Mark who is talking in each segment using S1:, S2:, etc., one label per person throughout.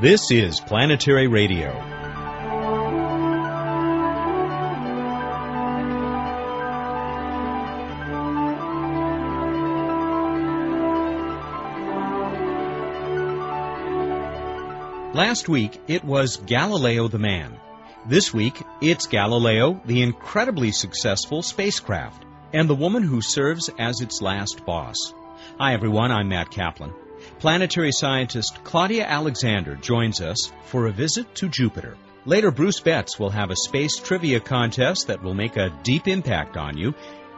S1: This is Planetary Radio. Last week, it was Galileo the man. This week, it's Galileo, the incredibly successful spacecraft, and the woman who serves as its last boss. Hi, everyone. I'm Matt Kaplan. Planetary scientist Claudia Alexander joins us for a visit to Jupiter. Later, Bruce Betts will have a space trivia contest that will make a deep impact on you,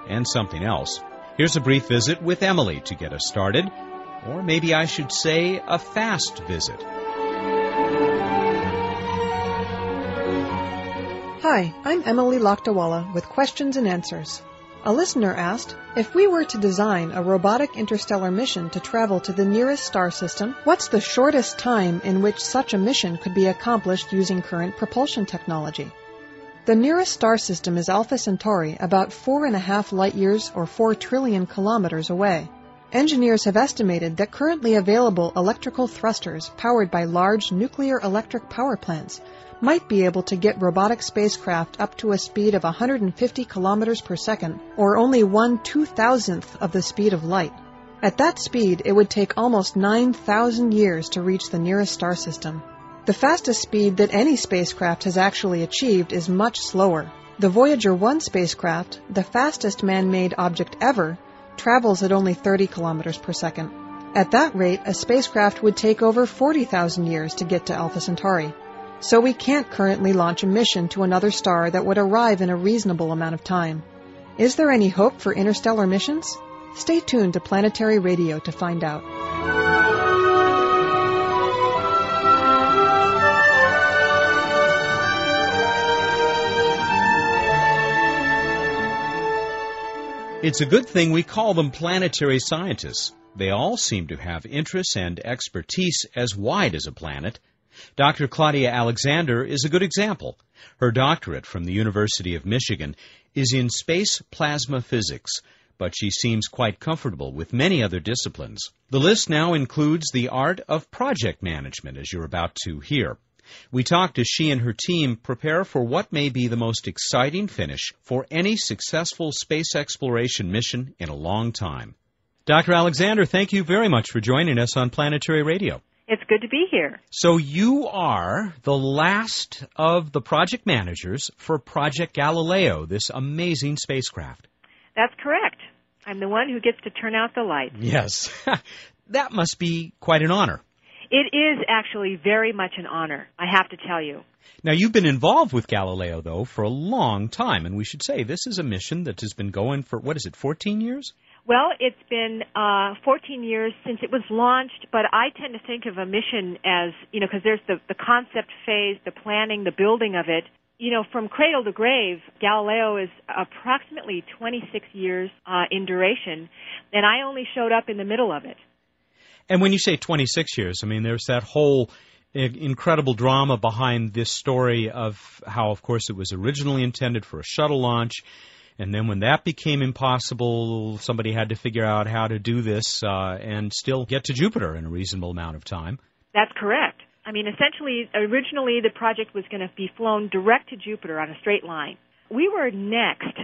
S1: and something else. Here's a brief visit with Emily to get us started, or maybe I should say a fast visit.
S2: Hi, I'm Emily Lakdawalla with questions and answers. A listener asked, if we were to design a robotic interstellar mission to travel to the nearest star system, what's the shortest time in which such a mission could be accomplished using current propulsion technology? The nearest star system is Alpha Centauri, about four and a half light years or four trillion kilometers away. Engineers have estimated that currently available electrical thrusters powered by large nuclear electric power plants might be able to get robotic spacecraft up to a speed of 150 kilometers per second, or only one two thousandth of the speed of light. At that speed, it would take almost 9,000 years to reach the nearest star system. The fastest speed that any spacecraft has actually achieved is much slower. The Voyager 1 spacecraft, the fastest man-made object ever, travels at only 30 kilometers per second. At that rate, a spacecraft would take over 40,000 years to get to Alpha Centauri so we can't currently launch a mission to another star that would arrive in a reasonable amount of time. Is there any hope for interstellar missions? Stay tuned to Planetary Radio to find out.
S1: It's a good thing we call them planetary scientists. They all seem to have interests and expertise as wide as a planet. Dr. Claudia Alexander is a good example. Her doctorate from the University of Michigan is in space plasma physics, but she seems quite comfortable with many other disciplines. The list now includes the art of project management, as you're about to hear. We talked as she and her team prepare for what may be the most exciting finish for any successful space exploration mission in a long time. Dr. Alexander, thank you very much for joining us on Planetary Radio.
S3: It's good to be here.
S1: So you are the last of the project managers for Project Galileo, this amazing spacecraft.
S3: That's correct. I'm the one who gets to turn out the lights.
S1: Yes. that must be quite an honor.
S3: It is actually very much an honor, I have to tell you.
S1: Now, you've been involved with Galileo, though, for a long time, and we should say this is a mission that has been going for, what is it, 14 years?
S3: Well, it's been uh, 14 years since it was launched, but I tend to think of a mission as, you know, because there's the, the concept phase, the planning, the building of it. You know, from cradle to grave, Galileo is approximately 26 years uh, in duration, and I only showed up in the middle of it.
S1: And when you say 26 years, I mean, there's that whole incredible drama behind this story of how, of course, it was originally intended for a shuttle launch and then when that became impossible, somebody had to figure out how to do this uh, and still get to Jupiter in a reasonable amount of time.
S3: That's correct. I mean, essentially, originally the project was going to be flown direct to Jupiter on a straight line. We were next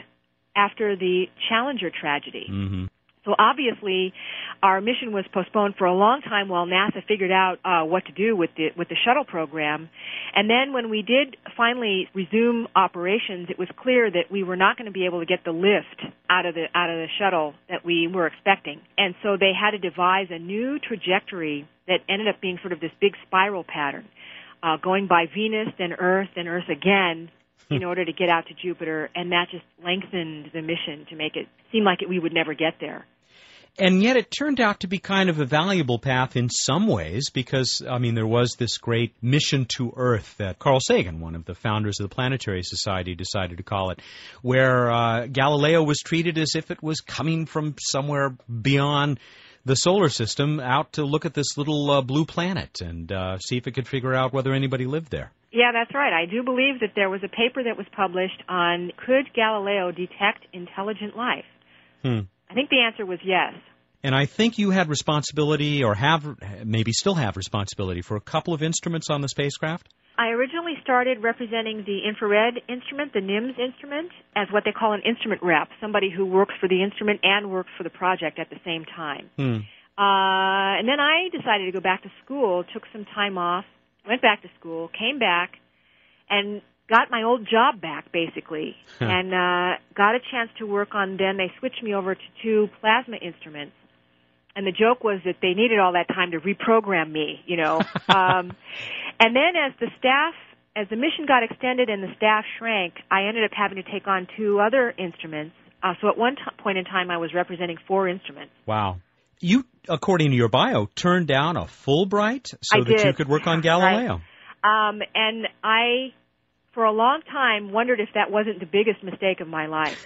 S3: after the Challenger tragedy.
S1: Mm-hmm.
S3: So obviously, our mission was postponed for a long time while NASA figured out uh, what to do with the with the shuttle program. And then when we did finally resume operations, it was clear that we were not going to be able to get the lift out of the out of the shuttle that we were expecting. And so they had to devise a new trajectory that ended up being sort of this big spiral pattern, uh, going by Venus, then Earth, then Earth again, in order to get out to Jupiter, and that just lengthened the mission to make it seem like it, we would never get there.
S1: And yet it turned out to be kind of a valuable path in some ways because, I mean, there was this great mission to Earth that Carl Sagan, one of the founders of the Planetary Society, decided to call it, where uh, Galileo was treated as if it was coming from somewhere beyond the solar system out to look at this little uh, blue planet and uh, see if it could figure out whether anybody lived there.
S3: Yeah, that's right. I do believe that there was a paper that was published on could Galileo detect intelligent life?
S1: Hmm.
S3: I think the answer was yes.
S1: And I think you had responsibility, or have maybe still have responsibility, for a couple of instruments on the spacecraft.
S3: I originally started representing the infrared instrument, the NIMS instrument, as what they call an instrument rep, somebody who works for the instrument and works for the project at the same time.
S1: Hmm.
S3: Uh, and then I decided to go back to school, took some time off, went back to school, came back, and got my old job back basically, and uh, got a chance to work on. Then they switched me over to two plasma instruments, and the joke was that they needed all that time to reprogram me, you know. um, and then as the staff, as the mission got extended and the staff shrank, I ended up having to take on two other instruments. Uh, so at one t- point in time, I was representing four instruments.
S1: Wow. You, according to your bio, turned down a Fulbright so
S3: I
S1: that you could work on Galileo.
S3: Um, and I, for a long time, wondered if that wasn't the biggest mistake of my life.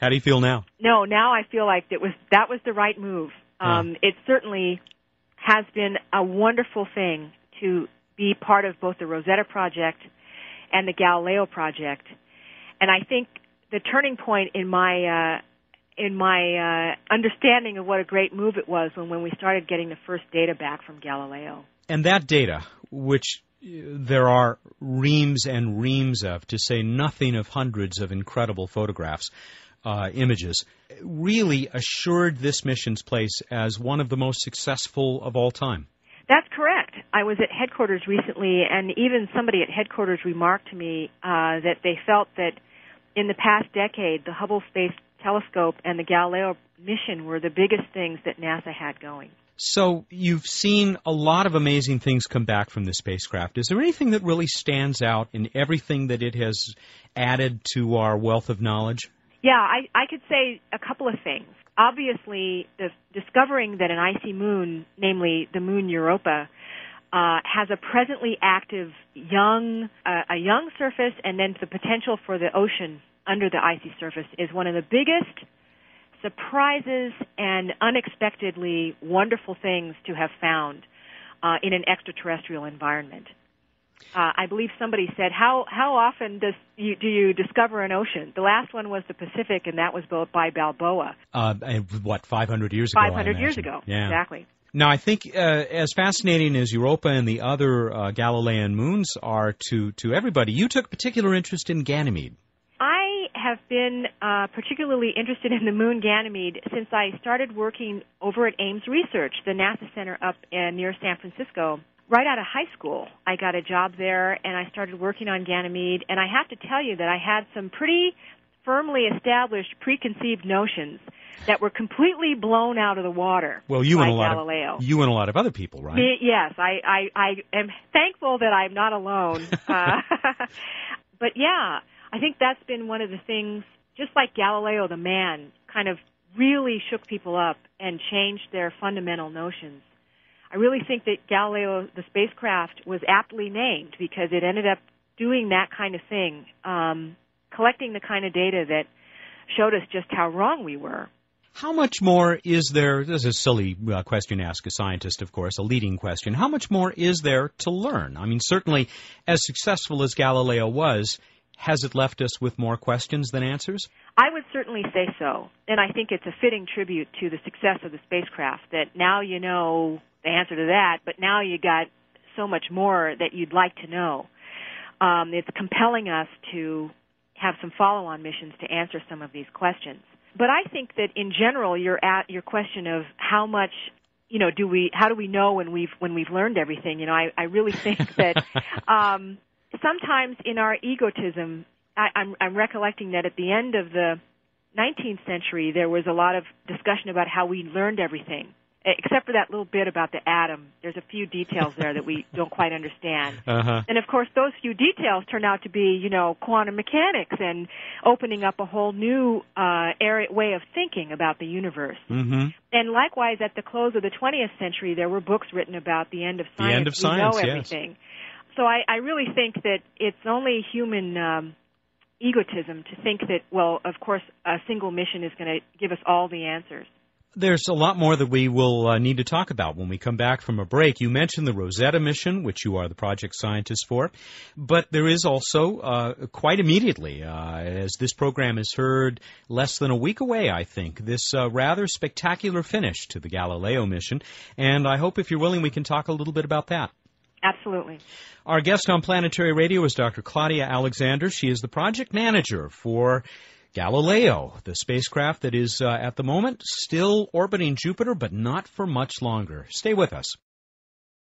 S1: How do you feel now?
S3: No, now I feel like it was that was the right move. Um, It certainly has been a wonderful thing to be part of both the Rosetta project and the Galileo project, and I think the turning point in my uh, in my uh, understanding of what a great move it was when when we started getting the first data back from Galileo.
S1: And that data, which there are reams and reams of, to say nothing of hundreds of incredible photographs, uh, images, really assured this mission's place as one of the most successful of all time.
S3: That's correct. I was at headquarters recently, and even somebody at headquarters remarked to me uh, that they felt that in the past decade, the Hubble Space Telescope and the Galileo mission were the biggest things that NASA had going.
S1: So you've seen a lot of amazing things come back from this spacecraft. Is there anything that really stands out in everything that it has added to our wealth of knowledge?
S3: Yeah, I, I could say a couple of things. Obviously, the, discovering that an icy moon, namely the moon Europa, uh, has a presently active young uh, a young surface, and then the potential for the ocean under the icy surface is one of the biggest surprises and unexpectedly wonderful things to have found uh, in an extraterrestrial environment. Uh, I believe somebody said, "How how often does you, do you discover an ocean?" The last one was the Pacific, and that was built by Balboa
S1: Uh, and what, 500 years ago?
S3: 500 years ago.
S1: Yeah.
S3: Exactly.
S1: Now, I think uh, as fascinating as Europa and the other uh, Galilean moons are to, to everybody, you took particular interest in Ganymede.
S3: Have been uh, particularly interested in the moon Ganymede since I started working over at Ames Research, the NASA center up uh, near San Francisco. Right out of high school, I got a job there and I started working on Ganymede. And I have to tell you that I had some pretty firmly established preconceived notions that were completely blown out of the water
S1: Well, you
S3: by
S1: and a lot
S3: Galileo.
S1: of you and a lot of other people, right?
S3: Me- yes, I, I, I am thankful that I'm not alone. Uh, but yeah, I think that's been one of the things, just like Galileo the man, kind of really shook people up and changed their fundamental notions. I really think that Galileo, the spacecraft, was aptly named because it ended up doing that kind of thing, um, collecting the kind of data that showed us just how wrong we were.
S1: How much more is there? This is a silly uh, question to ask a scientist, of course, a leading question. How much more is there to learn? I mean, certainly, as successful as Galileo was, has it left us with more questions than answers?
S3: I would certainly say so. And I think it's a fitting tribute to the success of the spacecraft that now you know the answer to that, but now you got so much more that you'd like to know. Um, it's compelling us to have some follow-on missions to answer some of these questions. But I think that in general, you're at your question of how much, you know, do we, how do we know when we've when we've learned everything? You know, I, I really think that um, sometimes in our egotism, I, I'm, I'm recollecting that at the end of the 19th century, there was a lot of discussion about how we learned everything, except for that little bit about the atom. There's a few details there that we don't quite understand.
S1: Uh huh.
S3: And of course, those few details turn out to be, you know, quantum mechanics and opening up a whole new uh, area, way of thinking about the universe.
S1: Mm-hmm.
S3: And likewise, at the close of the 20th century, there were books written about the end of science.
S1: The end of
S3: we
S1: science,
S3: know
S1: yes.
S3: everything. So I, I really think that it's only human um, egotism to think that, well, of course, a single mission is going to give us all the answers.
S1: There's a lot more that we will uh, need to talk about when we come back from a break. You mentioned the Rosetta mission, which you are the project scientist for, but there is also uh, quite immediately, uh, as this program is heard less than a week away, I think, this uh, rather spectacular finish to the Galileo mission. And I hope, if you're willing, we can talk a little bit about that.
S3: Absolutely.
S1: Our guest on Planetary Radio is Dr. Claudia Alexander. She is the project manager for Galileo, the spacecraft that is uh, at the moment still orbiting Jupiter, but not for much longer. Stay with us.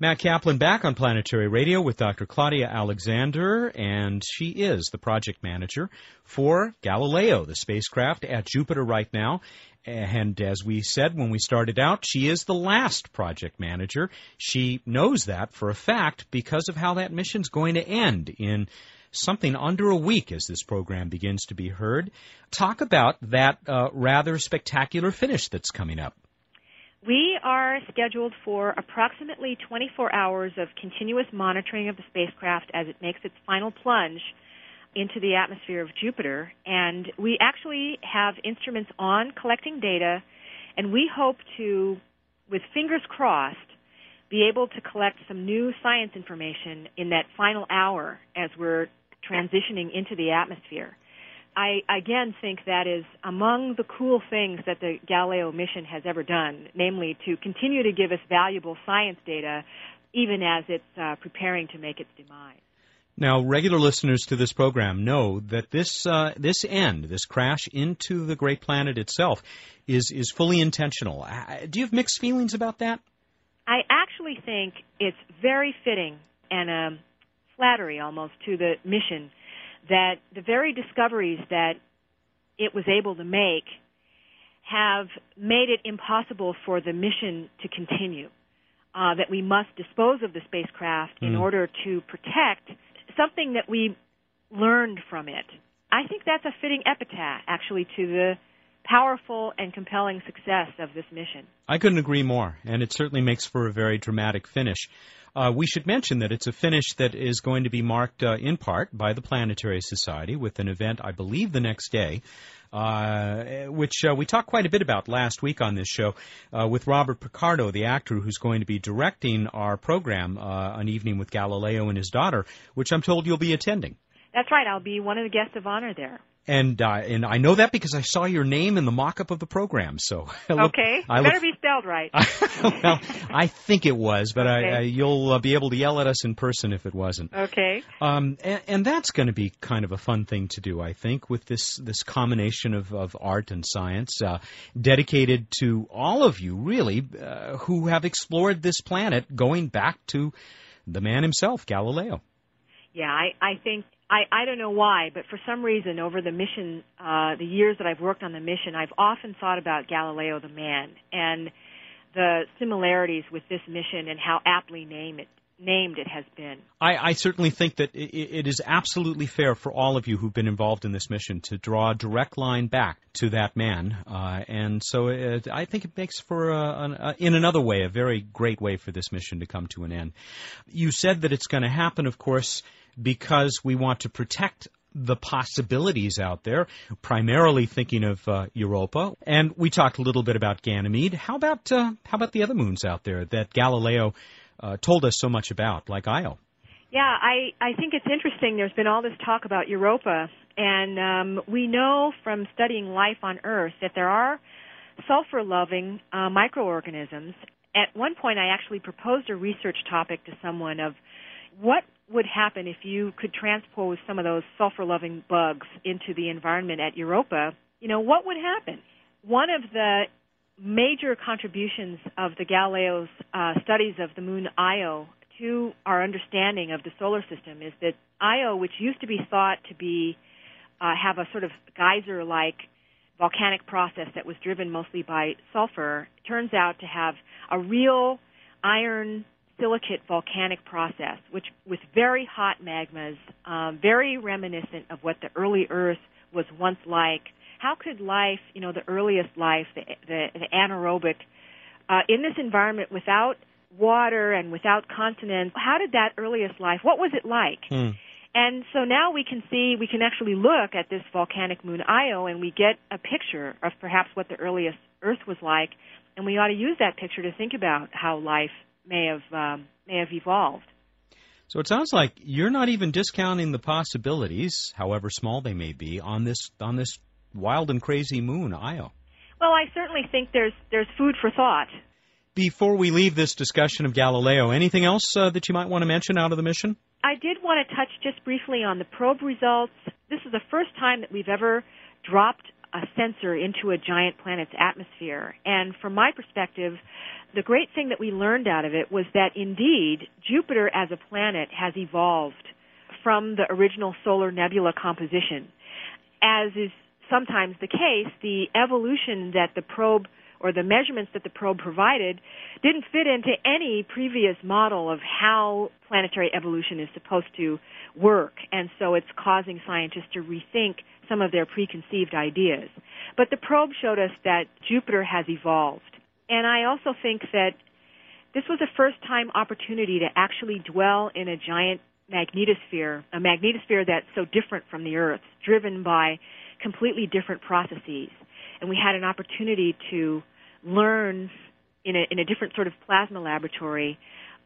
S1: Matt Kaplan back on Planetary Radio with Dr. Claudia Alexander, and she is the project manager for Galileo, the spacecraft at Jupiter right now. And as we said when we started out, she is the last project manager. She knows that for a fact because of how that mission's going to end in something under a week as this program begins to be heard. Talk about that uh, rather spectacular finish that's coming up.
S3: We are scheduled for approximately 24 hours of continuous monitoring of the spacecraft as it makes its final plunge into the atmosphere of Jupiter. And we actually have instruments on collecting data, and we hope to, with fingers crossed, be able to collect some new science information in that final hour as we're transitioning into the atmosphere. I again think that is among the cool things that the Galileo mission has ever done, namely to continue to give us valuable science data even as it's uh, preparing to make its demise.
S1: Now, regular listeners to this program know that this uh, this end, this crash into the great planet itself, is is fully intentional. Uh, do you have mixed feelings about that?
S3: I actually think it's very fitting and um, flattery almost to the mission that the very discoveries that it was able to make have made it impossible for the mission to continue. Uh, that we must dispose of the spacecraft mm. in order to protect something that we learned from it. I think that's a fitting epitaph, actually, to the powerful and compelling success of this mission.
S1: I couldn't agree more, and it certainly makes for a very dramatic finish. Uh, we should mention that it's a finish that is going to be marked uh, in part by the Planetary Society with an event, I believe, the next day. Uh, which uh, we talked quite a bit about last week on this show uh, with Robert Picardo, the actor who's going to be directing our program, uh, An Evening with Galileo and His Daughter, which I'm told you'll be attending.
S3: That's right. I'll be one of the guests of honor there
S1: and uh, and I know that because I saw your name in the mock-up of the program. So
S3: look, okay, I better be spelled right.
S1: well, I think it was, but okay. I, I, you'll uh, be able to yell at us in person if it wasn't.
S3: Okay.
S1: Um, and, and that's going to be kind of a fun thing to do, I think, with this this combination of, of art and science, uh, dedicated to all of you, really, uh, who have explored this planet, going back to the man himself, Galileo.
S3: Yeah, I, I think I, I don't know why, but for some reason, over the mission, uh, the years that I've worked on the mission, I've often thought about Galileo the man and the similarities with this mission and how aptly named it, named it has been.
S1: I, I certainly think that it, it is absolutely fair for all of you who've been involved in this mission to draw a direct line back to that man, uh, and so it, I think it makes for, a, an, a, in another way, a very great way for this mission to come to an end. You said that it's going to happen, of course because we want to protect the possibilities out there, primarily thinking of uh, Europa. And we talked a little bit about Ganymede. How about uh, how about the other moons out there that Galileo uh, told us so much about, like Io?
S3: Yeah, I I think it's interesting. There's been all this talk about Europa, and um, we know from studying life on Earth that there are sulfur loving uh, microorganisms. At one point, I actually proposed a research topic to someone of what would happen if you could transpose some of those sulfur loving bugs into the environment at Europa. You know, what would happen? One of the major contributions of the Galileo's uh, studies of the moon Io to our understanding of the solar system is that Io, which used to be thought to be uh, have a sort of geyser-like volcanic process that was driven mostly by sulfur, turns out to have a real iron silicate volcanic process, which with very hot magmas, um, very reminiscent of what the early Earth was once like. How could life, you know, the earliest life, the, the, the anaerobic, uh, in this environment without water and without continents, how did that earliest life, what was it like?
S1: Hmm.
S3: And so now we can see, we can actually look at this volcanic moon Io and we get a picture of perhaps what the earliest Earth was like, and we ought to use that picture to think about how life may have um, may have evolved.
S1: So it sounds like you're not even discounting the possibilities, however small they may be, on this on this wild and crazy moon, Io.
S3: Well, I certainly think there's there's food for thought.
S1: Before we leave this discussion of Galileo, anything else uh, that you might want to mention out of the mission?
S3: I did want to touch just briefly on the probe results. This is the first time that we've ever dropped a sensor into a giant planet's atmosphere. And from my perspective, the great thing that we learned out of it was that indeed Jupiter as a planet has evolved from the original solar nebula composition. As is sometimes the case, the evolution that the probe or the measurements that the probe provided didn't fit into any previous model of how planetary evolution is supposed to work. And so it's causing scientists to rethink some of their preconceived ideas. But the probe showed us that Jupiter has evolved. And I also think that this was a first time opportunity to actually dwell in a giant magnetosphere, a magnetosphere that's so different from the Earth, driven by completely different processes. And we had an opportunity to learn in a, in a different sort of plasma laboratory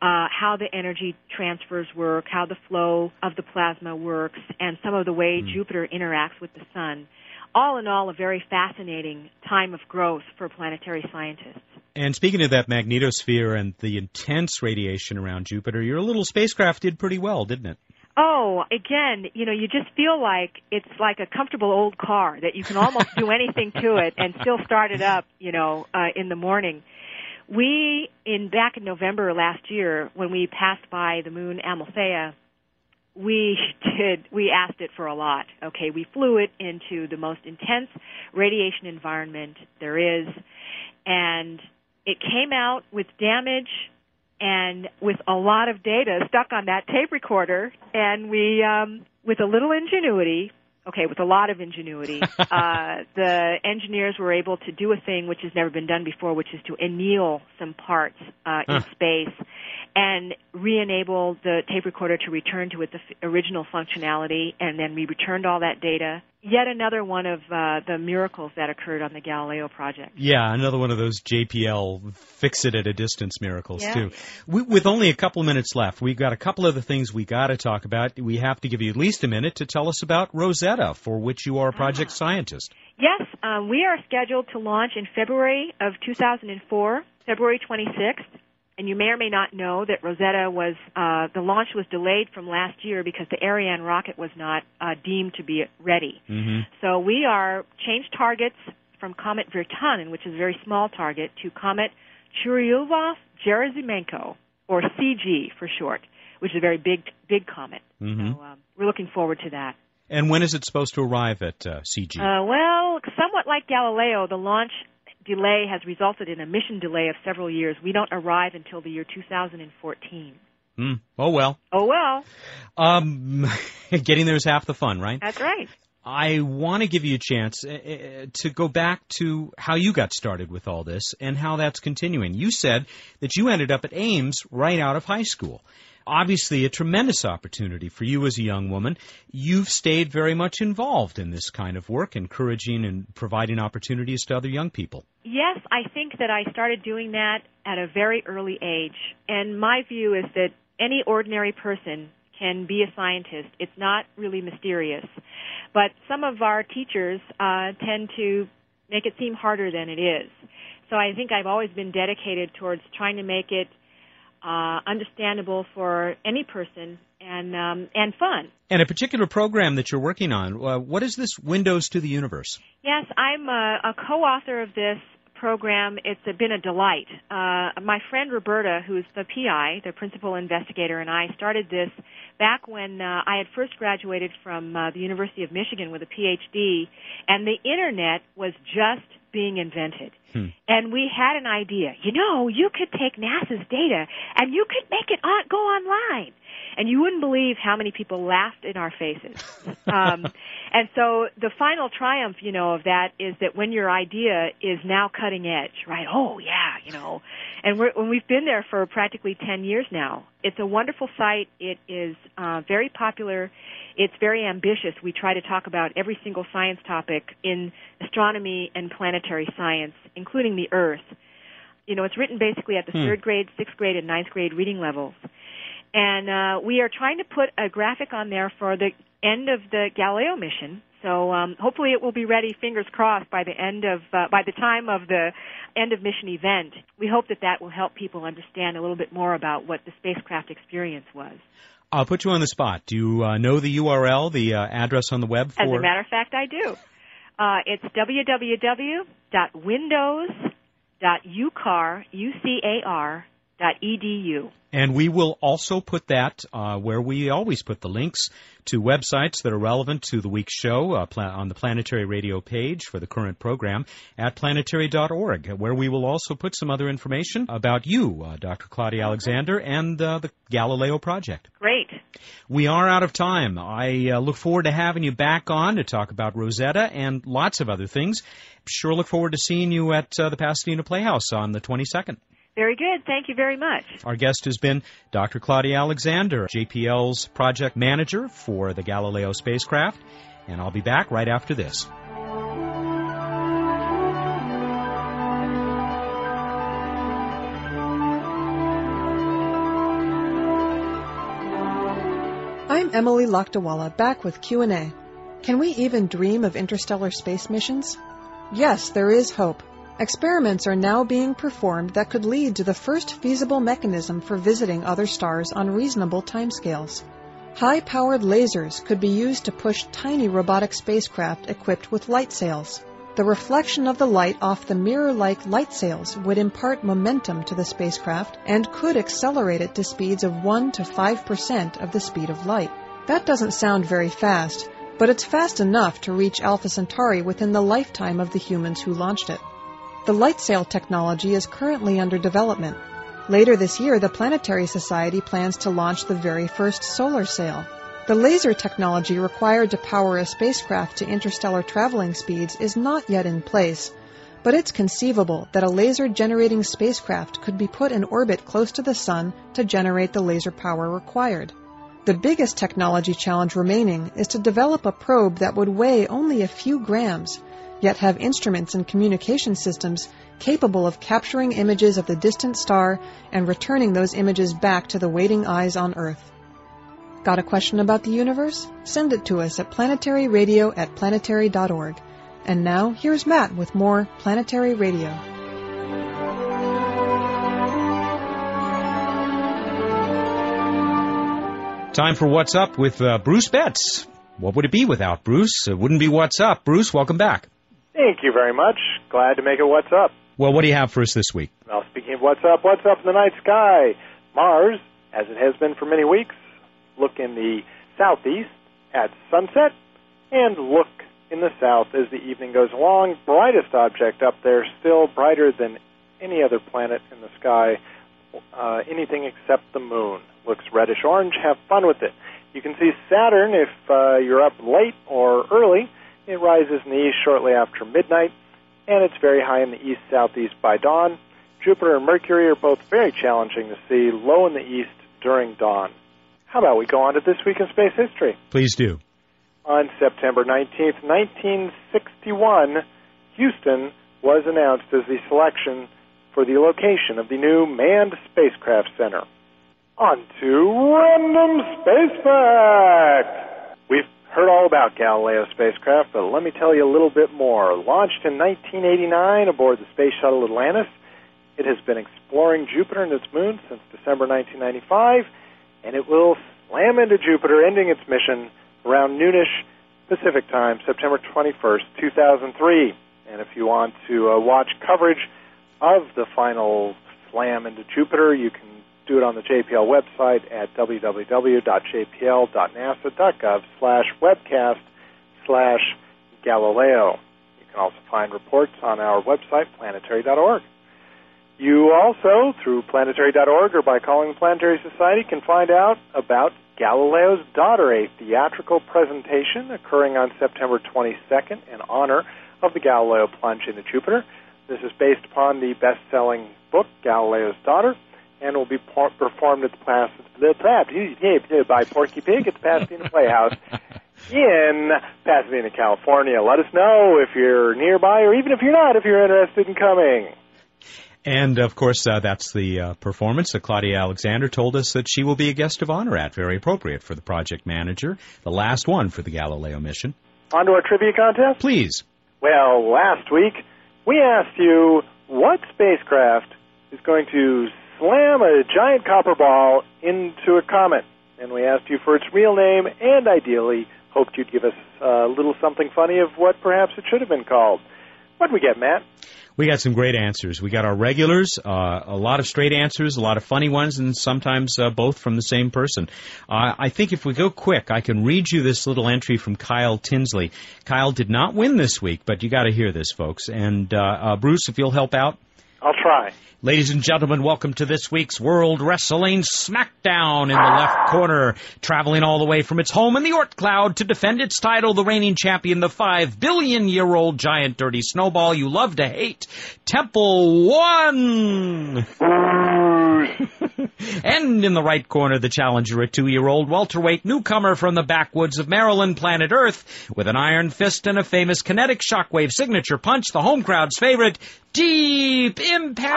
S3: uh, how the energy transfers work, how the flow of the plasma works, and some of the way mm. Jupiter interacts with the sun. All in all, a very fascinating time of growth for planetary scientists.
S1: And speaking of that magnetosphere and the intense radiation around Jupiter, your little spacecraft did pretty well, didn't it?
S3: Oh, again, you know, you just feel like it's like a comfortable old car that you can almost do anything to it and still start it up, you know, uh, in the morning. We in back in November last year when we passed by the moon Amalthea, we did we asked it for a lot. Okay, we flew it into the most intense radiation environment there is and it came out with damage and with a lot of data stuck on that tape recorder and we um with a little ingenuity okay, with a lot of ingenuity, uh, the engineers were able to do a thing which has never been done before, which is to anneal some parts uh, in space and re-enable the tape recorder to return to its original functionality, and then we returned all that data. Yet another one of uh, the miracles that occurred on the Galileo project.
S1: Yeah, another one of those JPL fix it at a distance miracles
S3: yeah.
S1: too. We, with only a couple of minutes left, we've got a couple of the things we got to talk about. We have to give you at least a minute to tell us about Rosetta, for which you are a project
S3: ah.
S1: scientist.
S3: Yes, um, we are scheduled to launch in February of 2004, February 26th and you may or may not know that Rosetta was uh, the launch was delayed from last year because the Ariane rocket was not uh, deemed to be ready.
S1: Mm-hmm.
S3: So we are changed targets from Comet Wirtanen, which is a very small target, to Comet Churyumov-Gerasimenko, or CG for short, which is a very big big comet.
S1: Mm-hmm.
S3: So um, we're looking forward to that.
S1: And when is it supposed to arrive at uh, CG?
S3: Uh, well, somewhat like Galileo, the launch delay has resulted in a mission delay of several years. We don't arrive until the year 2014.
S1: Mm. Oh well.
S3: Oh well.
S1: Um, getting there is half the fun, right?
S3: That's right.
S1: I want to give you a chance uh, to go back to how you got started with all this and how that's continuing. You said that you ended up at Ames right out of high school obviously a tremendous opportunity for you as a young woman. You've stayed very much involved in this kind of work, encouraging and providing opportunities to other young people.
S3: Yes, I think that I started doing that at a very early age. And my view is that any ordinary person can be a scientist. It's not really mysterious. But some of our teachers uh, tend to make it seem harder than it is. So I think I've always been dedicated towards trying to make it uh, understandable for any person and um, and fun.
S1: And a particular program that you're working on. Uh, what is this Windows to the Universe?
S3: Yes, I'm a, a co-author of this program. It's been a delight. Uh, my friend Roberta, who's the PI, the principal investigator, and I started this back when uh, I had first graduated from uh, the University of Michigan with a PhD, and the internet was just being invented. Hmm. And we had an idea. You know, you could take NASA's data and you could make it on, go online and you wouldn't believe how many people laughed in our faces. um, and so the final triumph, you know, of that is that when your idea is now cutting edge, right? Oh yeah, you know, and we're, when we've been there for practically 10 years now. It's a wonderful site. It is uh, very popular. It's very ambitious. We try to talk about every single science topic in astronomy and planetary science, including the Earth. You know, it's written basically at the hmm. third grade, sixth grade, and ninth grade reading levels. And uh, we are trying to put a graphic on there for the end of the Galileo mission. So um, hopefully it will be ready, fingers crossed, by the end of uh, by the time of the end of mission event. We hope that that will help people understand a little bit more about what the spacecraft experience was.
S1: I'll put you on the spot. Do you uh, know the URL, the uh, address on the web? For...
S3: As a matter of fact, I do. Uh, it's www.windows.ucar.edu.
S1: And we will also put that uh, where we always put the links to websites that are relevant to the week's show uh, pla- on the Planetary Radio page for the current program at planetary.org, where we will also put some other information about you, uh, Dr. Claudia Alexander, and uh, the Galileo Project.
S3: Great.
S1: We are out of time. I uh, look forward to having you back on to talk about Rosetta and lots of other things. Sure look forward to seeing you at uh, the Pasadena Playhouse on the 22nd.
S3: Very good. Thank you very much.
S1: Our guest has been Dr. Claudia Alexander, JPL's project manager for the Galileo spacecraft, and I'll be back right after this.
S2: I'm Emily Lakdawalla, back with Q&A. Can we even dream of interstellar space missions? Yes, there is hope. Experiments are now being performed that could lead to the first feasible mechanism for visiting other stars on reasonable timescales. High-powered lasers could be used to push tiny robotic spacecraft equipped with light sails. The reflection of the light off the mirror-like light sails would impart momentum to the spacecraft and could accelerate it to speeds of 1 to 5% of the speed of light. That doesn't sound very fast, but it's fast enough to reach Alpha Centauri within the lifetime of the humans who launched it. The light sail technology is currently under development. Later this year, the Planetary Society plans to launch the very first solar sail. The laser technology required to power a spacecraft to interstellar traveling speeds is not yet in place, but it's conceivable that a laser generating spacecraft could be put in orbit close to the Sun to generate the laser power required. The biggest technology challenge remaining is to develop a probe that would weigh only a few grams yet have instruments and communication systems capable of capturing images of the distant star and returning those images back to the waiting eyes on Earth. Got a question about the universe? Send it to us at planetaryradio at planetary.org. And now, here's Matt with more Planetary Radio.
S1: Time for What's Up with uh, Bruce Betts. What would it be without Bruce? It wouldn't be What's Up. Bruce, welcome back.
S4: Thank you very much. Glad to make it What's Up.
S1: Well, what do you have for us this week?
S4: Well, speaking of What's Up, What's Up in the night sky? Mars, as it has been for many weeks, look in the southeast at sunset and look in the south as the evening goes along. Brightest object up there, still brighter than any other planet in the sky, uh, anything except the moon. Looks reddish orange. Have fun with it. You can see Saturn if uh, you're up late or early it rises in the east shortly after midnight, and it's very high in the east southeast by dawn. Jupiter and Mercury are both very challenging to see, low in the east during dawn. How about we go on to this week in space history?
S1: Please do.
S4: On September 19th, 1961, Houston was announced as the selection for the location of the new Manned Spacecraft Center. On to Random Space Fact! Heard all about Galileo spacecraft, but let me tell you a little bit more. Launched in 1989 aboard the Space Shuttle Atlantis, it has been exploring Jupiter and its moon since December 1995, and it will slam into Jupiter, ending its mission around noonish Pacific time, September 21st, 2003. And if you want to uh, watch coverage of the final slam into Jupiter, you can do it on the JPL website at www.jpl.nasa.gov slash webcast slash Galileo. You can also find reports on our website, planetary.org. You also, through planetary.org or by calling the Planetary Society, can find out about Galileo's Daughter, a theatrical presentation occurring on September 22nd in honor of the Galileo plunge into Jupiter. This is based upon the best-selling book, Galileo's Daughter, and will be performed at the, Pas- the by Porky Pig at the Pasadena Playhouse in Pasadena, California. Let us know if you're nearby, or even if you're not, if you're interested in coming.
S1: And of course, uh, that's the uh, performance that Claudia Alexander told us that she will be a guest of honor at. Very appropriate for the project manager, the last one for the Galileo mission.
S4: On to our trivia contest?
S1: Please.
S4: Well, last week we asked you what spacecraft is going to slam a giant copper ball into a comet. And we asked you for its real name and ideally hoped you'd give us a little something funny of what perhaps it should have been called. What did we get, Matt?
S1: We got some great answers. We got our regulars, uh, a lot of straight answers, a lot of funny ones, and sometimes uh, both from the same person. Uh, I think if we go quick, I can read you this little entry from Kyle Tinsley. Kyle did not win this week, but you got to hear this, folks. And uh, uh, Bruce, if you'll help out.
S4: I'll try.
S1: Ladies and gentlemen, welcome to this week's World Wrestling Smackdown in the left corner. Traveling all the way from its home in the Oort Cloud to defend its title, the reigning champion, the five billion year old giant dirty snowball you love to hate, Tempel One! And in the right corner, the challenger, a two year old welterweight newcomer from the backwoods of Maryland, planet Earth, with an iron fist and a famous kinetic shockwave signature punch, the home crowd's favorite, Deep Impact!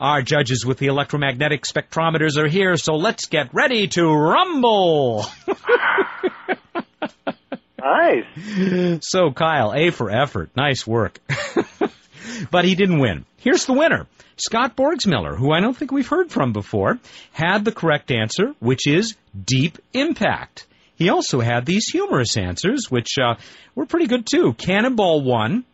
S1: Our judges with the electromagnetic spectrometers are here, so let's get ready to rumble!
S4: nice.
S1: So, Kyle, A for effort. Nice work. but he didn't win. Here's the winner. Scott Borgsmiller, who I don't think we've heard from before, had the correct answer, which is Deep Impact. He also had these humorous answers, which uh, were pretty good too. Cannonball 1,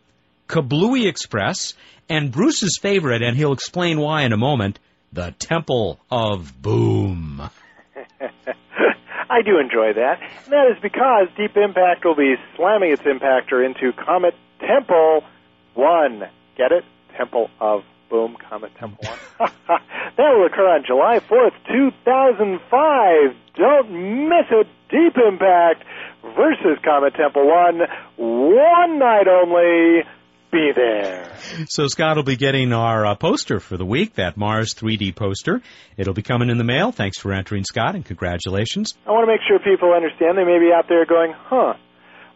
S1: Kablooey Express, and Bruce's favorite, and he'll explain why in a moment, the Temple of Boom.
S4: I do enjoy that. And that is because Deep Impact will be slamming its impactor into Comet Tempel 1. Get it? Temple of Boom, Comet Tempel 1. that will occur on July 4th, 2005. Don't miss it. Deep Impact versus Comet Tempel 1. One night only be there.
S1: So Scott will be getting our uh, poster for the week, that Mars 3D poster. It'll be coming in the mail. Thanks for entering, Scott, and congratulations.
S4: I want to make sure people understand. They may be out there going, huh,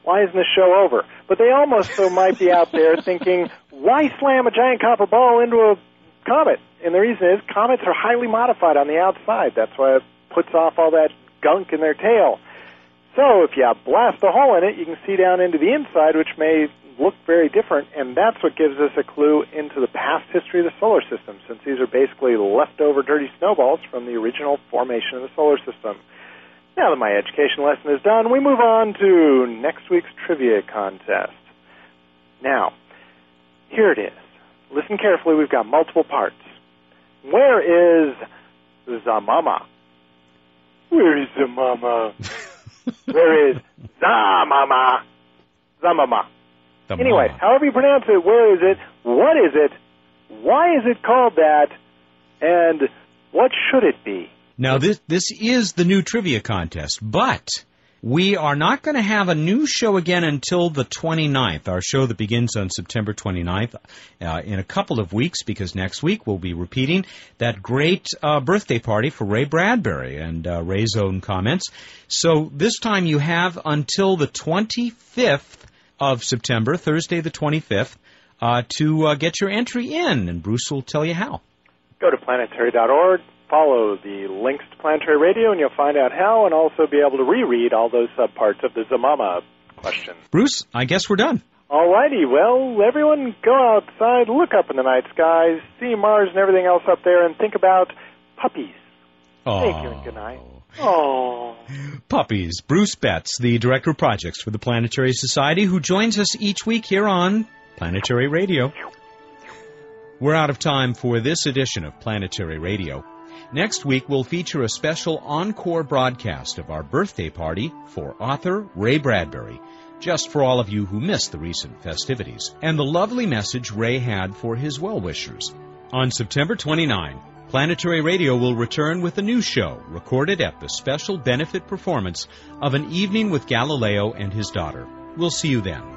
S4: why isn't the show over? But they almost so might be out there thinking, why slam a giant copper ball into a comet? And the reason is comets are highly modified on the outside. That's why it puts off all that gunk in their tail. So if you blast a hole in it, you can see down into the inside, which may look very different, and that's what gives us a clue into the past history of the solar system, since these are basically leftover dirty snowballs from the original formation of the solar system. Now that my education lesson is done, we move on to next week's trivia contest. Now, here it is. Listen carefully, we've got multiple parts. Where is Zamama? Where is Zamama? Where is Zamama? Zamama.
S1: The
S4: Anyway,
S1: mama.
S4: however you pronounce it, where is it? What is it? Why is it called that? And what should it be?
S1: Now this this is the new trivia contest, but we are not going to have a new show again until the 29th. Our show that begins on September 29th uh, in a couple of weeks, because next week we'll be repeating that great uh, birthday party for Ray Bradbury and uh, Ray's own comments. So this time you have until the 25th of September, Thursday the 25th, uh, to uh, get your entry in, and Bruce will tell you how.
S4: Go to planetary.org, follow the links to Planetary Radio and you'll find out how and also be able to reread all those subparts of the Zamama question.
S1: Bruce, I guess we're done.
S4: All righty. well, everyone go outside, look up in the night skies, see Mars and everything else up there, and think about puppies. Oh. Thank you and good night. Oh.
S1: Puppies. Bruce Betts, the Director of Projects for the Planetary Society, who joins us each week here on Planetary Radio. We're out of time for this edition of Planetary Radio. Next week, we'll feature a special encore broadcast of our birthday party for author Ray Bradbury, just for all of you who missed the recent festivities, and the lovely message Ray had for his well wishers. On September 29, Planetary Radio will return with a new show recorded at the special benefit performance of An Evening with Galileo and His Daughter. We'll see you then.